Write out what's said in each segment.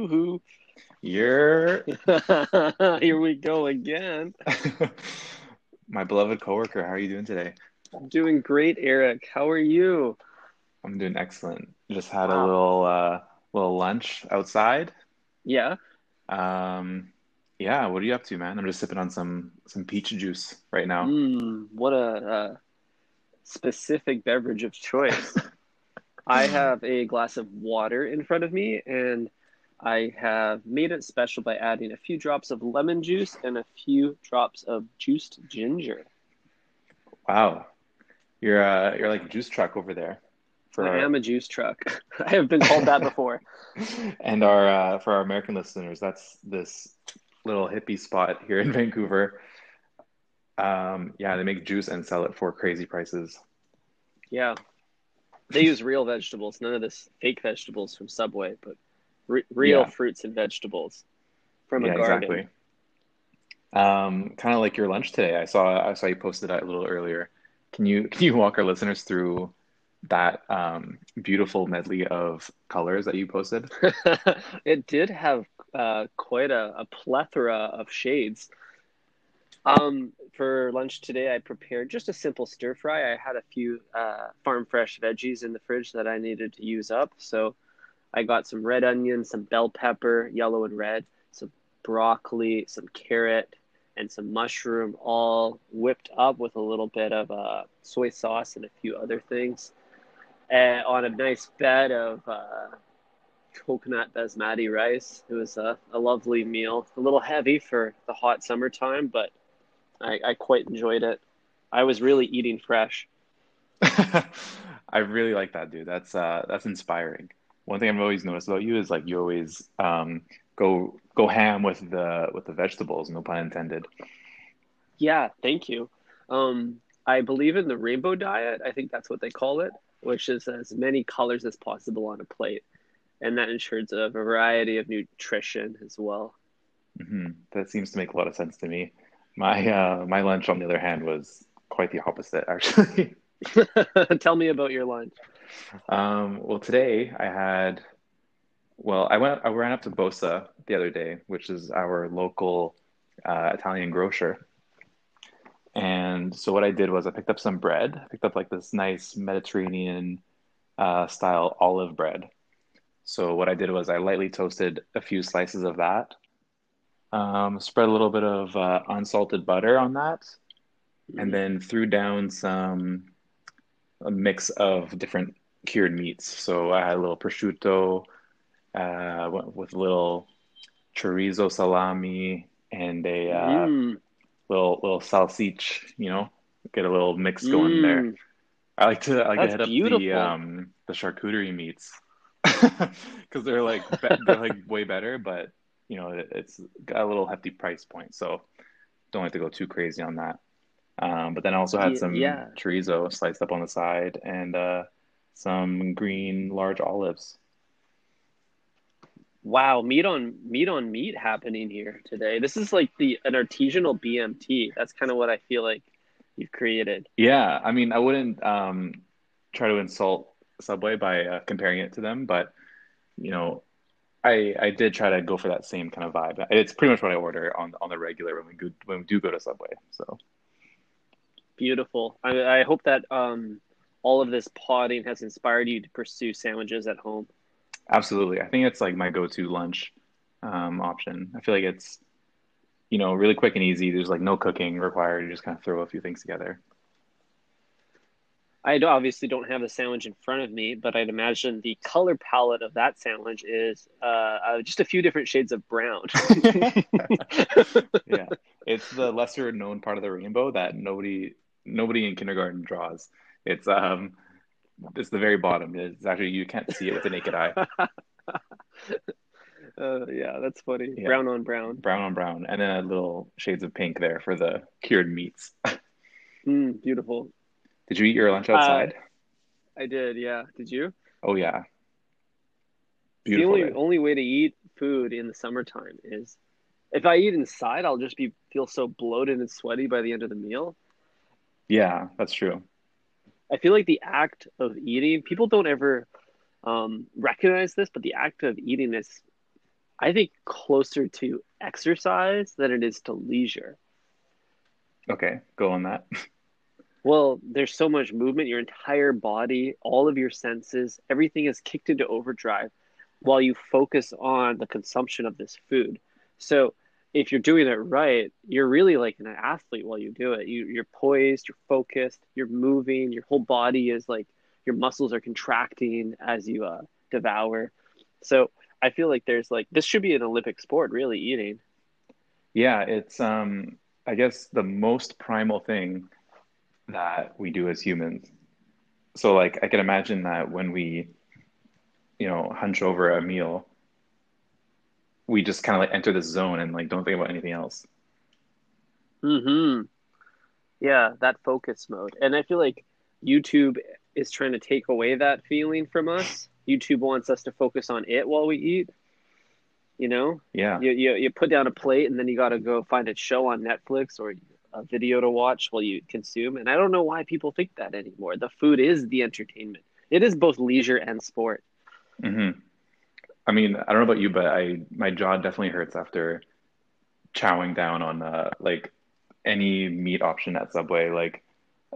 Yoo-hoo. You're Here we go again. my beloved coworker. How are you doing today? I'm doing great, Eric. How are you? I'm doing excellent. Just had a little uh little lunch outside. Yeah. Um yeah, what are you up to, man? I'm just sipping on some some peach juice right now. Mm, what a uh, specific beverage of choice. I have a glass of water in front of me, and I have made it special by adding a few drops of lemon juice and a few drops of juiced ginger. Wow. You're uh you're like a juice truck over there for I our, am a juice truck. I have been called that before. and our uh for our American listeners, that's this little hippie spot here in Vancouver. Um yeah, they make juice and sell it for crazy prices. Yeah. They use real vegetables, none of this fake vegetables from Subway, but re- real Yeah. fruits and vegetables from Yeah, a garden. exactly. Um, kind of like your lunch today. I saw I saw you posted that a little earlier. Can you can you walk our listeners through that um, beautiful medley of colors that you posted? it did have uh, quite a, a plethora of shades. Um, for lunch today, I prepared just a simple stir fry. I had a few uh, farm fresh veggies in the fridge that I needed to use up. So I got some red onion, some bell pepper, yellow and red, some broccoli, some carrot, and some mushroom, all whipped up with a little bit of uh, soy sauce and a few other things. And on a nice bed of uh, coconut basmati rice. It was a, a lovely meal. A little heavy for the hot summertime, but I, I quite enjoyed it. I was really eating fresh. I really like that, dude. That's uh, that's inspiring. One thing I've always noticed about you is like you always um, go go ham with the with the vegetables, no pun intended. Yeah, thank you. Um, I believe in the rainbow diet. I think that's what they call it, which is as many colors as possible on a plate. And that ensures a variety of nutrition as well. hmm That seems to make a lot of sense to me. My uh, my lunch, on the other hand, was quite the opposite, actually. Tell me about your lunch. Um, well, today I had, well, I went, I ran up to Bosa the other day, which is our local uh, Italian grocer. And so what I did was I picked up some bread. I picked up like this nice Mediterranean uh, style olive bread. So what I did was I lightly toasted a few slices of that, um, spread a little bit of uh, unsalted butter on that, and then threw down some a mix of different cured meats. So I had a little prosciutto uh, with a little chorizo salami and a uh, Mm, little little salsicce. You know, get a little mix going there. mm. I like to I like to hit up the um the charcuterie meats because they're like be- they're like way better, but you know it, it's got a little hefty price point, so don't like to go too crazy on that. Um, but then I also had some yeah. chorizo sliced up on the side and uh, some green large olives. Wow, meat on meat on meat happening here today. This is like the an artisanal BMT. That's kind of what I feel like you've created. Yeah, I mean I wouldn't um, try to insult Subway by uh, comparing it to them, but you know I I did try to go for that same kind of vibe. It's pretty much what I order on on the regular when we go when we do go to Subway. So Beautiful. I, I hope that um, all of this potting has inspired you to pursue sandwiches at home. absolutely, I think it's like my go-to lunch um, option. I feel like it's you know really quick and easy. There's like no cooking required. You just kind of throw a few things together. I obviously don't have the sandwich in front of me, but I'd imagine the color palette of that sandwich is uh, uh, just a few different shades of brown. yeah, it's the lesser known part of the rainbow that nobody nobody in kindergarten draws. It's um it's the very bottom. It's actually you can't see it with the naked eye. uh, yeah, that's funny. Yeah. Brown on brown. Brown on brown, and then a little shades of pink there for the cured meats. Mm, beautiful. Did you eat your lunch Uh, outside? I did, yeah. Did you? oh yeah, Beautiful. the only only way to eat food in the summertime is if I eat inside, I'll just be feel so bloated and sweaty by the end of the meal. Yeah, that's true. I feel like the act of eating, people don't ever um, recognize this, but the act of eating is I think closer to exercise than it is to leisure. Okay, go on that. Well, there's so much movement, your entire body, all of your senses, everything is kicked into overdrive while you focus on the consumption of this food. So, if you're doing it right, you're really like an athlete while you do it. You, you're poised, you're focused, you're moving, your whole body is like your muscles are contracting as you uh, devour. So, I feel like there's like this should be an Olympic sport, really eating. Yeah, it's um I guess the most primal thing that we do as humans. So like I can imagine that when we, you know, hunch over a meal, we just kind of like enter this zone and like don't think about anything else. Hmm. Yeah, that focus mode, and I feel like YouTube is trying to take away that feeling from us. YouTube wants us to focus on it while we eat. You know, Yeah. you you, you put down a plate and then you got to go find a show on Netflix or a video to watch while you consume. And I don't know why people think that anymore. The food is the entertainment. It is both leisure and sport. hmm I mean, I don't know about you, but I my jaw definitely hurts after chowing down on uh like any meat option at Subway. Like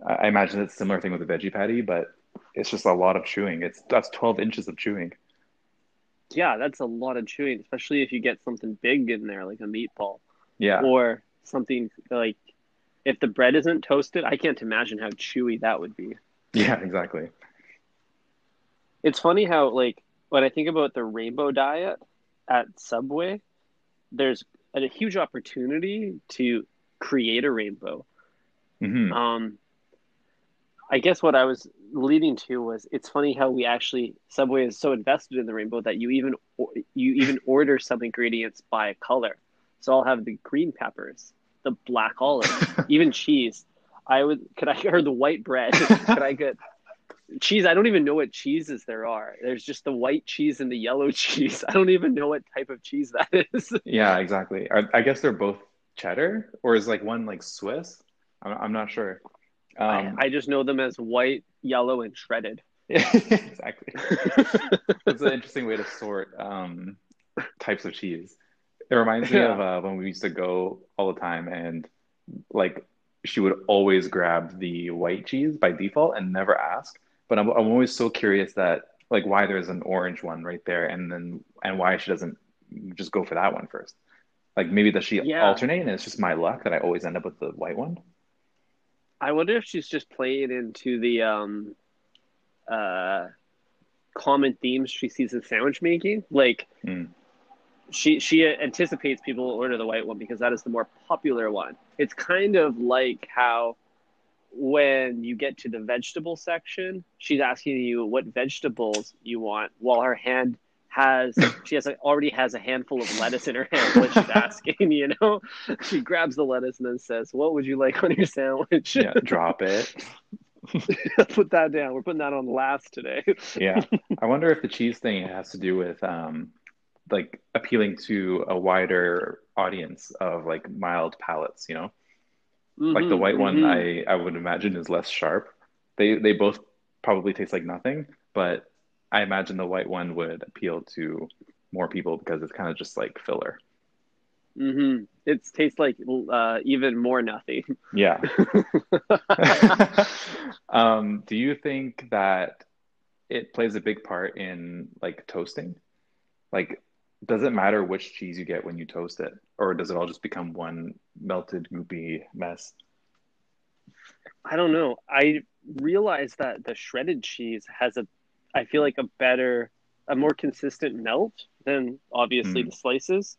I imagine it's a similar thing with a veggie patty, but it's just a lot of chewing. It's that's 12 inches of chewing. Yeah, that's a lot of chewing, especially if you get something big in there like a meatball Yeah. or something like if the bread isn't toasted, I can't imagine how chewy that would be. Yeah, exactly. It's funny how like when I think about the rainbow diet at Subway, there's a huge opportunity to create a rainbow. hmm Um, I guess what I was leading to was it's funny how we actually Subway is so invested in the rainbow that you even you even order some ingredients by color. So I'll have the green peppers, the black olives, even cheese. I would could I or the white bread? could I get cheese? I don't even know what cheeses there are. There's just the white cheese and the yellow cheese. I don't even know what type of cheese that is. Yeah, exactly. I, I guess they're both cheddar, or is like one like Swiss? I'm, I'm not sure. Um, I, I just know them as white, yellow, and shredded. exactly. That's an interesting way to sort um, types of cheese. It reminds me of uh, when we used to go all the time, and like she would always grab the white cheese by default and never ask. But I'm, I'm always so curious that like why there's an orange one right there, and then and why she doesn't just go for that one first. Like maybe does she Yeah. alternate, and it's just my luck that I always end up with the white one. I wonder if she's just playing into the um, uh, common themes she sees in sandwich making. Like Mm. she she anticipates people will order the white one because that is the more popular one. It's kind of like how when you get to the vegetable section, she's asking you what vegetables you want, while her hand has she has a, already has a handful of lettuce in her hand. What she's asking, you know, she grabs the lettuce and then says, "What would you like on your sandwich?" Yeah, drop it. Put that down. We're putting that on last today. Yeah. I wonder if the cheese thing has to do with um like appealing to a wider audience of like mild palates, you know? Like the white one mhm. I I would imagine is less sharp. They they both probably taste like nothing, but I imagine the white one would appeal to more people because it's kind of just like filler. Mhm. It tastes like uh, even more nothing. Yeah. Um, do you think that it plays a big part in like toasting? Like, does it matter which cheese you get when you toast it, or does it all just become one melted goopy mess? I don't know. I realize that the shredded cheese has a, I feel like a better, a more consistent melt than obviously Mm. the slices.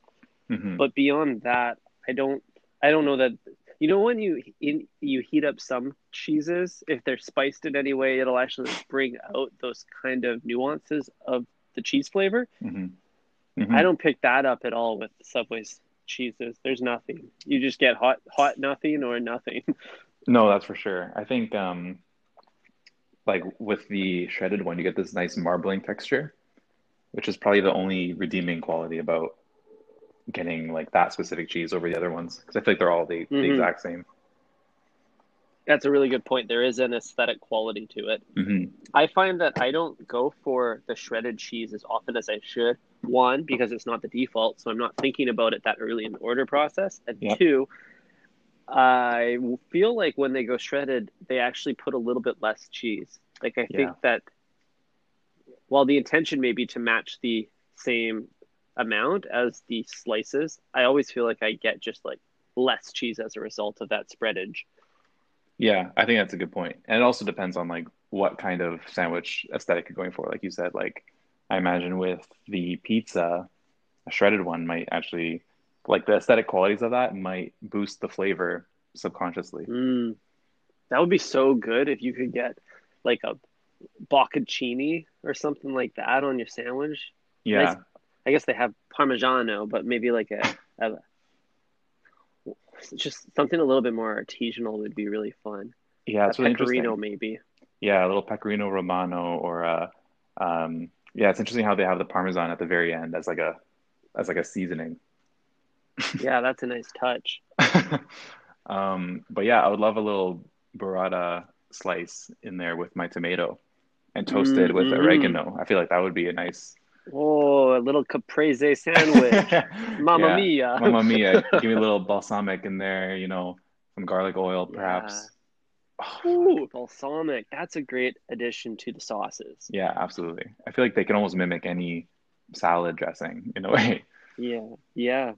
hmm But beyond that, I don't, I don't know that. You know, when you in, you heat up some cheeses, if they're spiced in any way, it'll actually bring out those kind of nuances of the cheese flavor. hmm hmm I don't pick that up at all with Subway's cheeses. There's nothing. You just get hot, hot nothing or nothing. No, that's for sure. I think um, like with the shredded one, you get this nice marbling texture, which is probably the only redeeming quality about getting like that specific cheese over the other ones because I feel like they're all the, the Mhm. exact same. That's a really good point. There is an aesthetic quality to it. hmm I find that I don't go for the shredded cheese as often as I should. One because it's not the default, so I'm not thinking about it that early in the order process, and Yeah. two, I feel like when they go shredded, they actually put a little bit less cheese. Like I think that while the intention may be to match the same amount as the slices, I always feel like I get just like less cheese as a result of that spreadage. Yeah, I think that's a good point. And it also depends on like what kind of sandwich aesthetic you're going for. Like you said, like I imagine with the pizza, a shredded one might actually like the aesthetic qualities of that might boost the flavor subconsciously. Mm, that would be so good if you could get like a bocconcini or something like that on your sandwich. Yeah. Nice. I guess they have Parmigiano, but maybe like a, a just something a little bit more artisanal would be really fun. Yeah, it's a really pecorino, interesting. maybe. Yeah, a little pecorino romano or uh um yeah, it's interesting how they have the parmesan at the very end as like a as like a seasoning. Yeah, that's a nice touch. um, but yeah, I would love a little burrata slice in there with my tomato and toasted with Mhm. oregano. I feel like that would be a nice Oh, a little caprese sandwich. Mamma Yeah. mia. Mamma mia. Give me a little balsamic in there, you know, some garlic oil perhaps. Ooh, balsamic. That's a great addition to the sauces. Yeah, absolutely. I feel like they can almost mimic any salad dressing in a way. Yeah, yeah.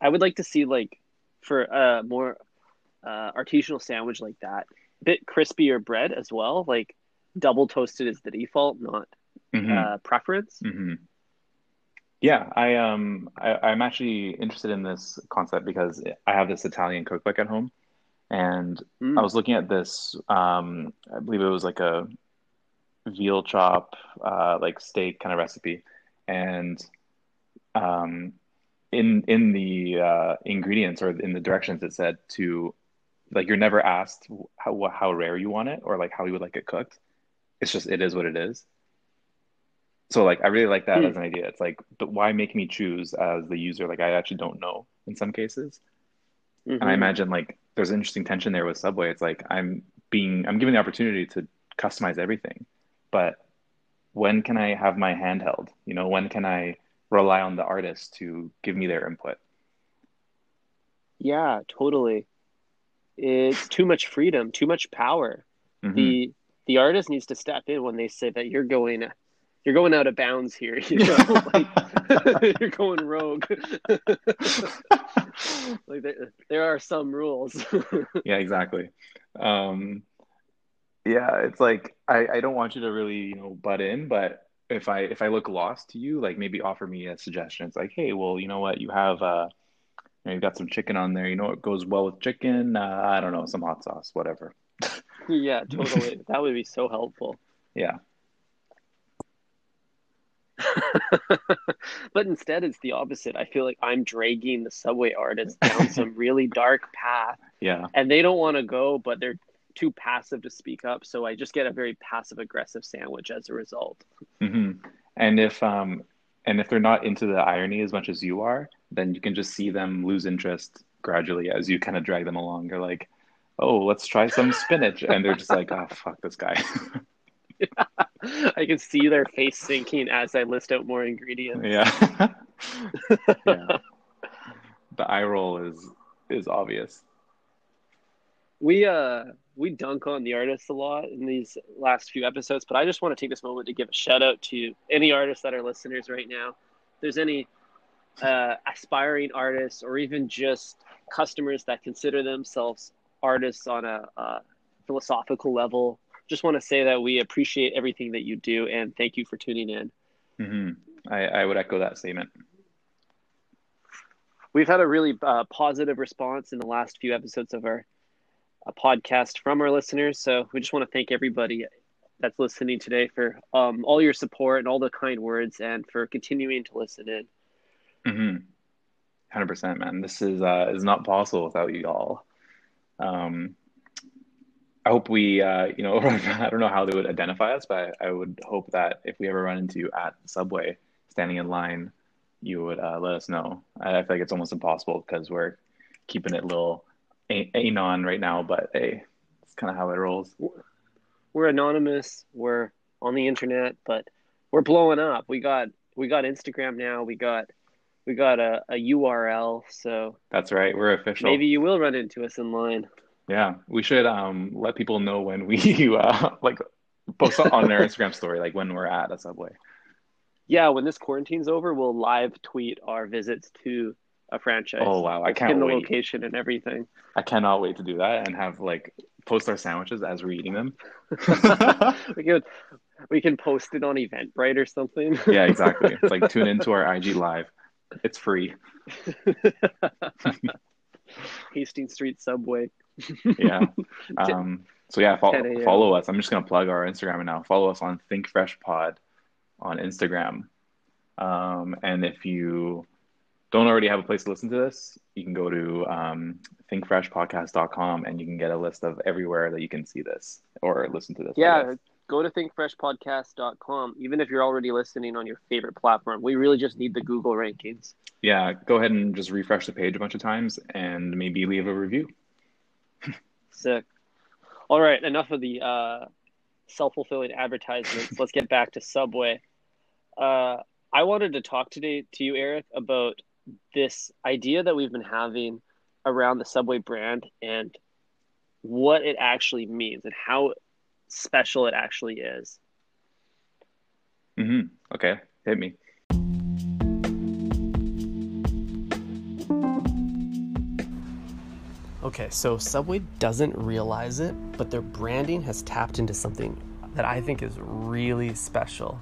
I would like to see like for a more uh, artisanal sandwich like that, a bit crispier bread as well. Like double toasted is the default, not Mhm. uh, preference. hmm Yeah, I um I, I'm actually interested in this concept because I have this Italian cookbook at home, and Mm. I was looking at this. Um, I believe it was like a veal chop, uh, like steak kind of recipe, and um, in in the uh, ingredients or in the directions it said to like you're never asked how how rare you want it or like how you would like it cooked. It's just it is what it is. So like I really like that Hmm. as an idea. It's like, but why make me choose as the user? Like I actually don't know in some cases. And I Mhm. imagine like there's an interesting tension there with Subway. It's like I'm being I'm given the opportunity to customize everything, but when can I have my hand held? You know, when can I rely on the artist to give me their input? Yeah, totally. It's too much freedom, too much power. Mhm. The the artist needs to step in when they say that you're going you're going out of bounds here, you know, like you're going rogue. like there, there are some rules. Yeah, exactly. Um, yeah, it's like I, I don't want you to really, you know, butt in, but if I if I look lost to you, like maybe offer me a suggestion. It's like, hey, well, you know what, you have uh, you know, you've got some chicken on there. You know what goes well with chicken? Uh, I don't know, some hot sauce, whatever. yeah, totally. That would be so helpful. Yeah. but instead, it's the opposite. I feel like I'm dragging the subway artist down some really dark path, Yeah. and they don't want to go, but they're too passive to speak up. So I just get a very passive aggressive sandwich as a result. hmm And if um and if they're not into the irony as much as you are, then you can just see them lose interest gradually as you kind of drag them along. You're like, oh, let's try some spinach, and they're just like, oh, fuck this guy. I can see their face sinking as I list out more ingredients. yeah. yeah. The eye roll is is obvious. We uh we dunk on the artists a lot in these last few episodes, but I just want to take this moment to give a shout out to any artists that are listeners right now. If there's any uh, aspiring artists or even just customers that consider themselves artists on a, uh philosophical level, just want to say that we appreciate everything that you do and thank you for tuning in. hmm I, I would echo that statement. We've had a really uh, positive response in the last few episodes of our uh, podcast from our listeners. So we just want to thank everybody that's listening today for um, all your support and all the kind words and for continuing to listen in. hmm Hundred percent, man. This is uh, is not possible without you all. Um, I hope we, uh, you know, I don't know how they would identify us, but I, I would hope that if we ever run into you at Subway standing in line, you would uh, let us know. I, I feel like it's almost impossible because we're keeping it a little a- anon right now, but hey, it's kind of how it rolls. We're anonymous, we're on the internet, but we're blowing up. We got we got Instagram now. We got we got a, a URL. So that's right. We're official. Maybe you will run into us in line. Yeah, we should um let people know when we uh like post on their Instagram story, like when we're at a subway. Yeah, when this quarantine's over, we'll live tweet our visits to a franchise. Oh wow, I can't in the wait. location and everything. I cannot wait to do that and have like post our sandwiches as we're eating them. we can we can post it on Eventbrite or something. yeah, exactly. It's like tune into our IG live. It's free. Hastings Street Subway. yeah. Um, so yeah, follow, follow us. I'm just gonna plug our Instagram now. Follow us on Think Fresh Pod on Instagram. Um, and if you don't already have a place to listen to this, you can go to um, thinkfreshpodcast.com and you can get a list of everywhere that you can see this or listen to this. Yeah, go to thinkfreshpodcast.com. Even if you're already listening on your favorite platform, we really just need the Google rankings. Yeah, go ahead and just refresh the page a bunch of times and maybe leave a review. Sick. All right, enough of the uh, self fulfilling advertisements. Let's get back to Subway. Uh, I wanted to talk today to you, Eric, about this idea that we've been having around the Subway brand and what it actually means and how special it actually is. Mm-hmm. Okay, hit me. Okay, so Subway doesn't realize it, but their branding has tapped into something that I think is really special.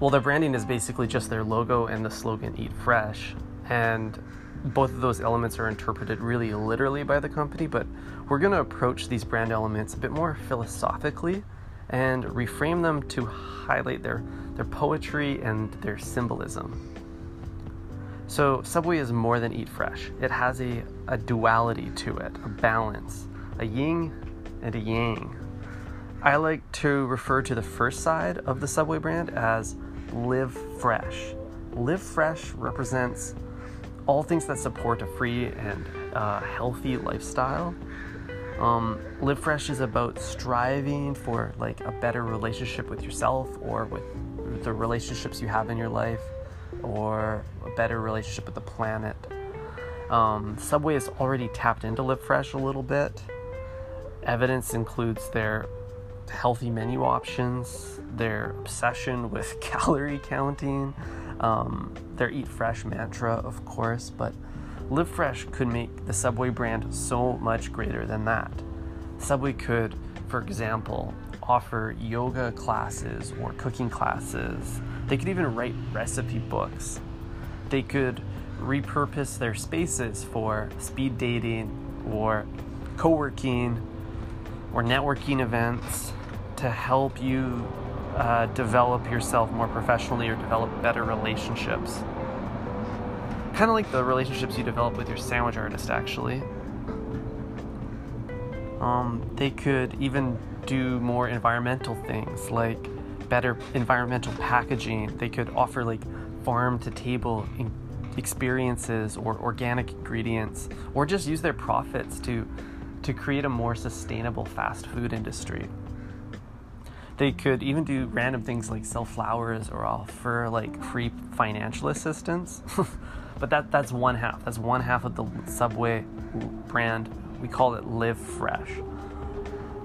Well, their branding is basically just their logo and the slogan Eat Fresh. And both of those elements are interpreted really literally by the company, but we're going to approach these brand elements a bit more philosophically and reframe them to highlight their, their poetry and their symbolism. So, Subway is more than Eat Fresh. It has a, a duality to it, a balance, a yin and a yang. I like to refer to the first side of the Subway brand as Live Fresh. Live Fresh represents all things that support a free and uh, healthy lifestyle. Um, Live Fresh is about striving for like a better relationship with yourself or with the relationships you have in your life, or a better relationship with the planet. Um, Subway has already tapped into Live Fresh a little bit. Evidence includes their healthy menu options, their obsession with calorie counting, um, their Eat Fresh mantra, of course, but Live Fresh could make the Subway brand so much greater than that. Subway could, for example, offer yoga classes or cooking classes. They could even write recipe books. They could repurpose their spaces for speed dating or co working or networking events to help you uh, develop yourself more professionally or develop better relationships. Kind of like the relationships you develop with your sandwich artist, actually. Um, they could even do more environmental things like better environmental packaging. They could offer like farm to table experiences or organic ingredients, or just use their profits to to create a more sustainable fast food industry. They could even do random things like sell flowers or offer like free financial assistance. but that that's one half. That's one half of the Subway brand. We call it Live Fresh.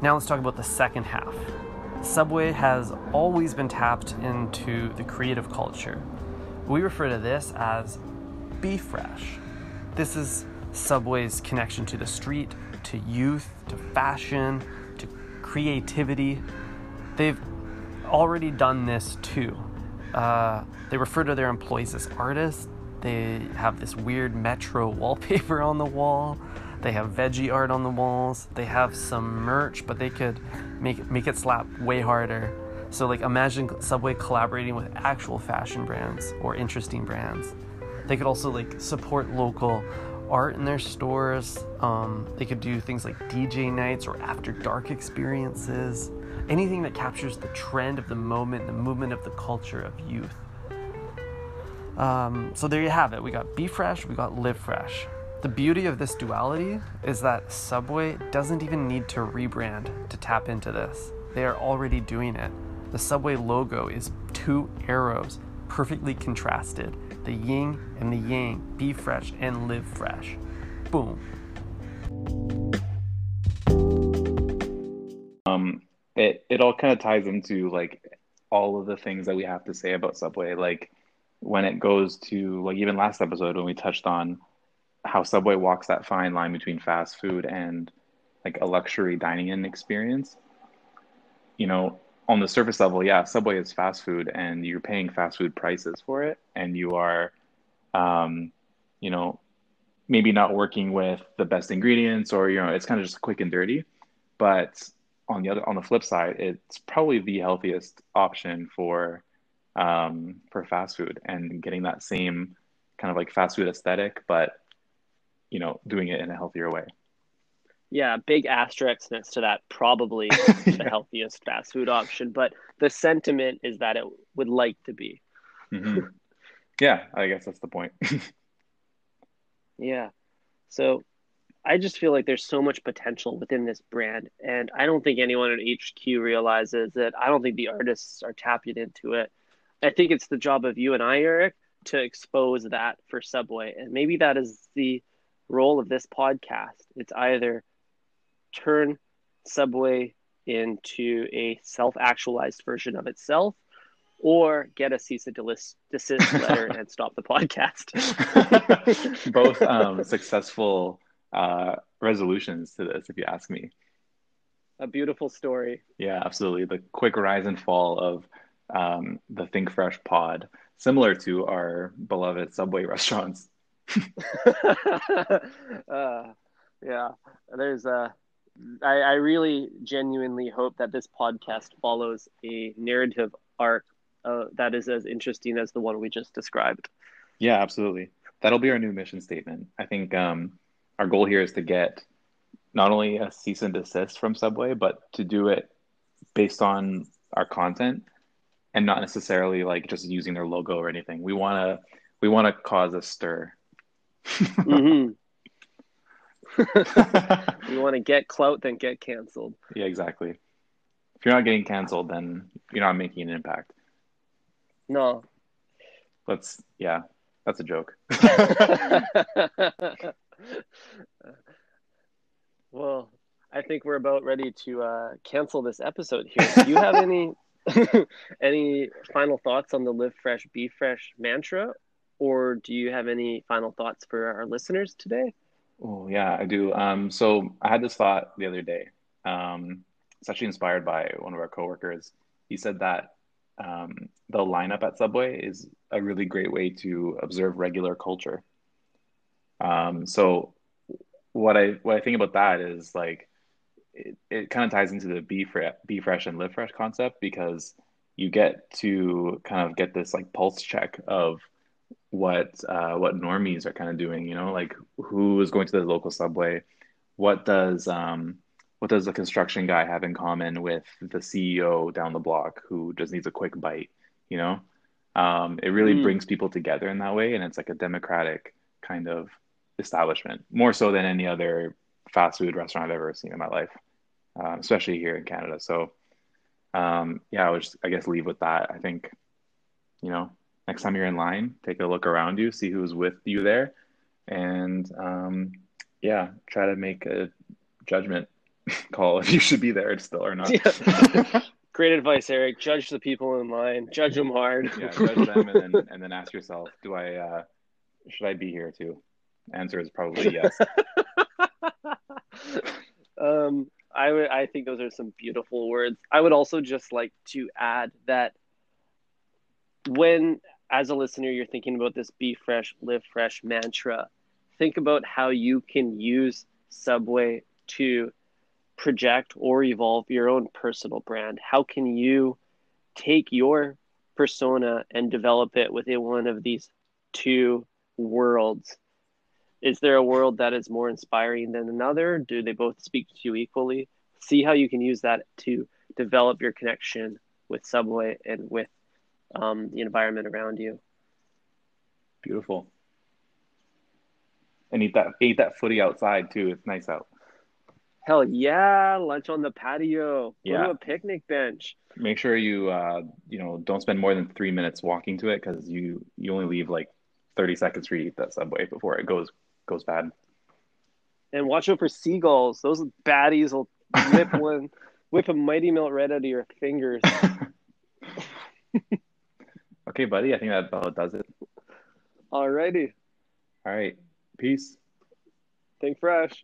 Now let's talk about the second half. Subway has always been tapped into the creative culture. We refer to this as Be Fresh. This is Subway's connection to the street, to youth, to fashion, to creativity, They've already done this too. Uh, they refer to their employees as artists. They have this weird metro wallpaper on the wall. They have veggie art on the walls. They have some merch, but they could make make it slap way harder. So like imagine Subway collaborating with actual fashion brands or interesting brands. They could also like support local art in their stores. Um, they could do things like DJ nights or after dark experiences anything that captures the trend of the moment, the movement of the culture of youth. Um, so there you have it. We got Be Fresh, we got Live Fresh. The beauty of this duality is that Subway doesn't even need to rebrand to tap into this. They are already doing it. The Subway logo is two arrows perfectly contrasted. The yin and the yang, be fresh and live fresh. Boom. Um, it it all kind of ties into like all of the things that we have to say about Subway. Like when it goes to like even last episode when we touched on how Subway walks that fine line between fast food and like a luxury dining in experience. You know, on the surface level, yeah, Subway is fast food and you're paying fast food prices for it and you are um, you know, maybe not working with the best ingredients or you know, it's kind of just quick and dirty. But on the other on the flip side, it's probably the healthiest option for um, for fast food and getting that same kind of like fast food aesthetic, but you know, doing it in a healthier way. Yeah, big asterisk next to that, probably the healthiest fast food option, but the sentiment is that it would like to be. Mhm. Yeah, I guess that's the point. Yeah. So I just feel like there's so much potential within this brand, and I don't think anyone at HQ realizes it. I don't think the artists are tapping into it. I think it's the job of you and I, Eric, to expose that for Subway, and maybe that is the role of this podcast. It's either turn Subway into a self-actualized version of itself, or get a cease and desist letter and stop the podcast. Both um, successful uh, resolutions to this, if you ask me. a beautiful story. Yeah, absolutely. The quick rise and fall of um, the Think Fresh pod, similar to our beloved Subway restaurants. uh, yeah, there's a. I, I really genuinely hope that this podcast follows a narrative arc uh, that is as interesting as the one we just described. Yeah, absolutely. That'll be our new mission statement. I think um, our goal here is to get not only a cease and desist from Subway, but to do it based on our content and not necessarily like just using their logo or anything. We want to we want to cause a stir. hmm you want to get clout, then get canceled. Yeah, exactly. If you're not getting canceled, then you're not making an impact. No. Let's yeah, that's a joke. well, I think we're about ready to uh, cancel this episode here. Do you have any any final thoughts on the Live Fresh, Be Fresh mantra, or do you have any final thoughts for our listeners today? Oh yeah, I do. Um, so I had this thought the other day. Um, it's actually inspired by one of our coworkers. He said that um, the lineup at Subway is a really great way to observe regular culture. Um, so what I what I think about that is like it, it kind of ties into the be fresh, be fresh and live fresh concept because you get to kind of get this like pulse check of what uh, what normies are kind of doing. You know, like who is going to the local subway, what does um, what does the construction guy have in common with the CEO down the block who just needs a quick bite? You know, um, it really Mm. brings people together in that way, and it's like a democratic kind of establishment, more so than any other fast food restaurant I've ever seen in my life, um, especially here in Canada. So, um, yeah, I would just, I guess, leave with that. I think, you know, next time you're in line, take a look around you, see who's with you there, and um, yeah, try to make a judgment call if you should be there still or not. Yeah. Great advice, Eric. Judge the people in line. Judge them hard. yeah, judge them and then and then ask yourself, do I uh, should I be here too? Answer is probably yes. um, I would. I think those are some beautiful words. I would also just like to add that when, as a listener, you're thinking about this "Be Fresh, Live Fresh" mantra, think about how you can use Subway to project or evolve your own personal brand. How can you take your persona and develop it within one of these two worlds? Is there a world that is more inspiring than another? Do they both speak to you equally? See how you can use that to develop your connection with Subway and with um, the environment around you. Beautiful. And eat that eat that footy outside too. It's nice out. Hell yeah, lunch on the patio. Go Yeah. to a picnic bench. Make sure you uh, you know don't spend more than three minutes walking to it because you you only leave like thirty seconds for you to eat that subway before it goes goes bad. And watch out for seagulls. Those baddies will whip one whip a mighty melt right out of your fingers. Okay, buddy. I think that about does it. Alrighty. All right. Peace. Think fresh.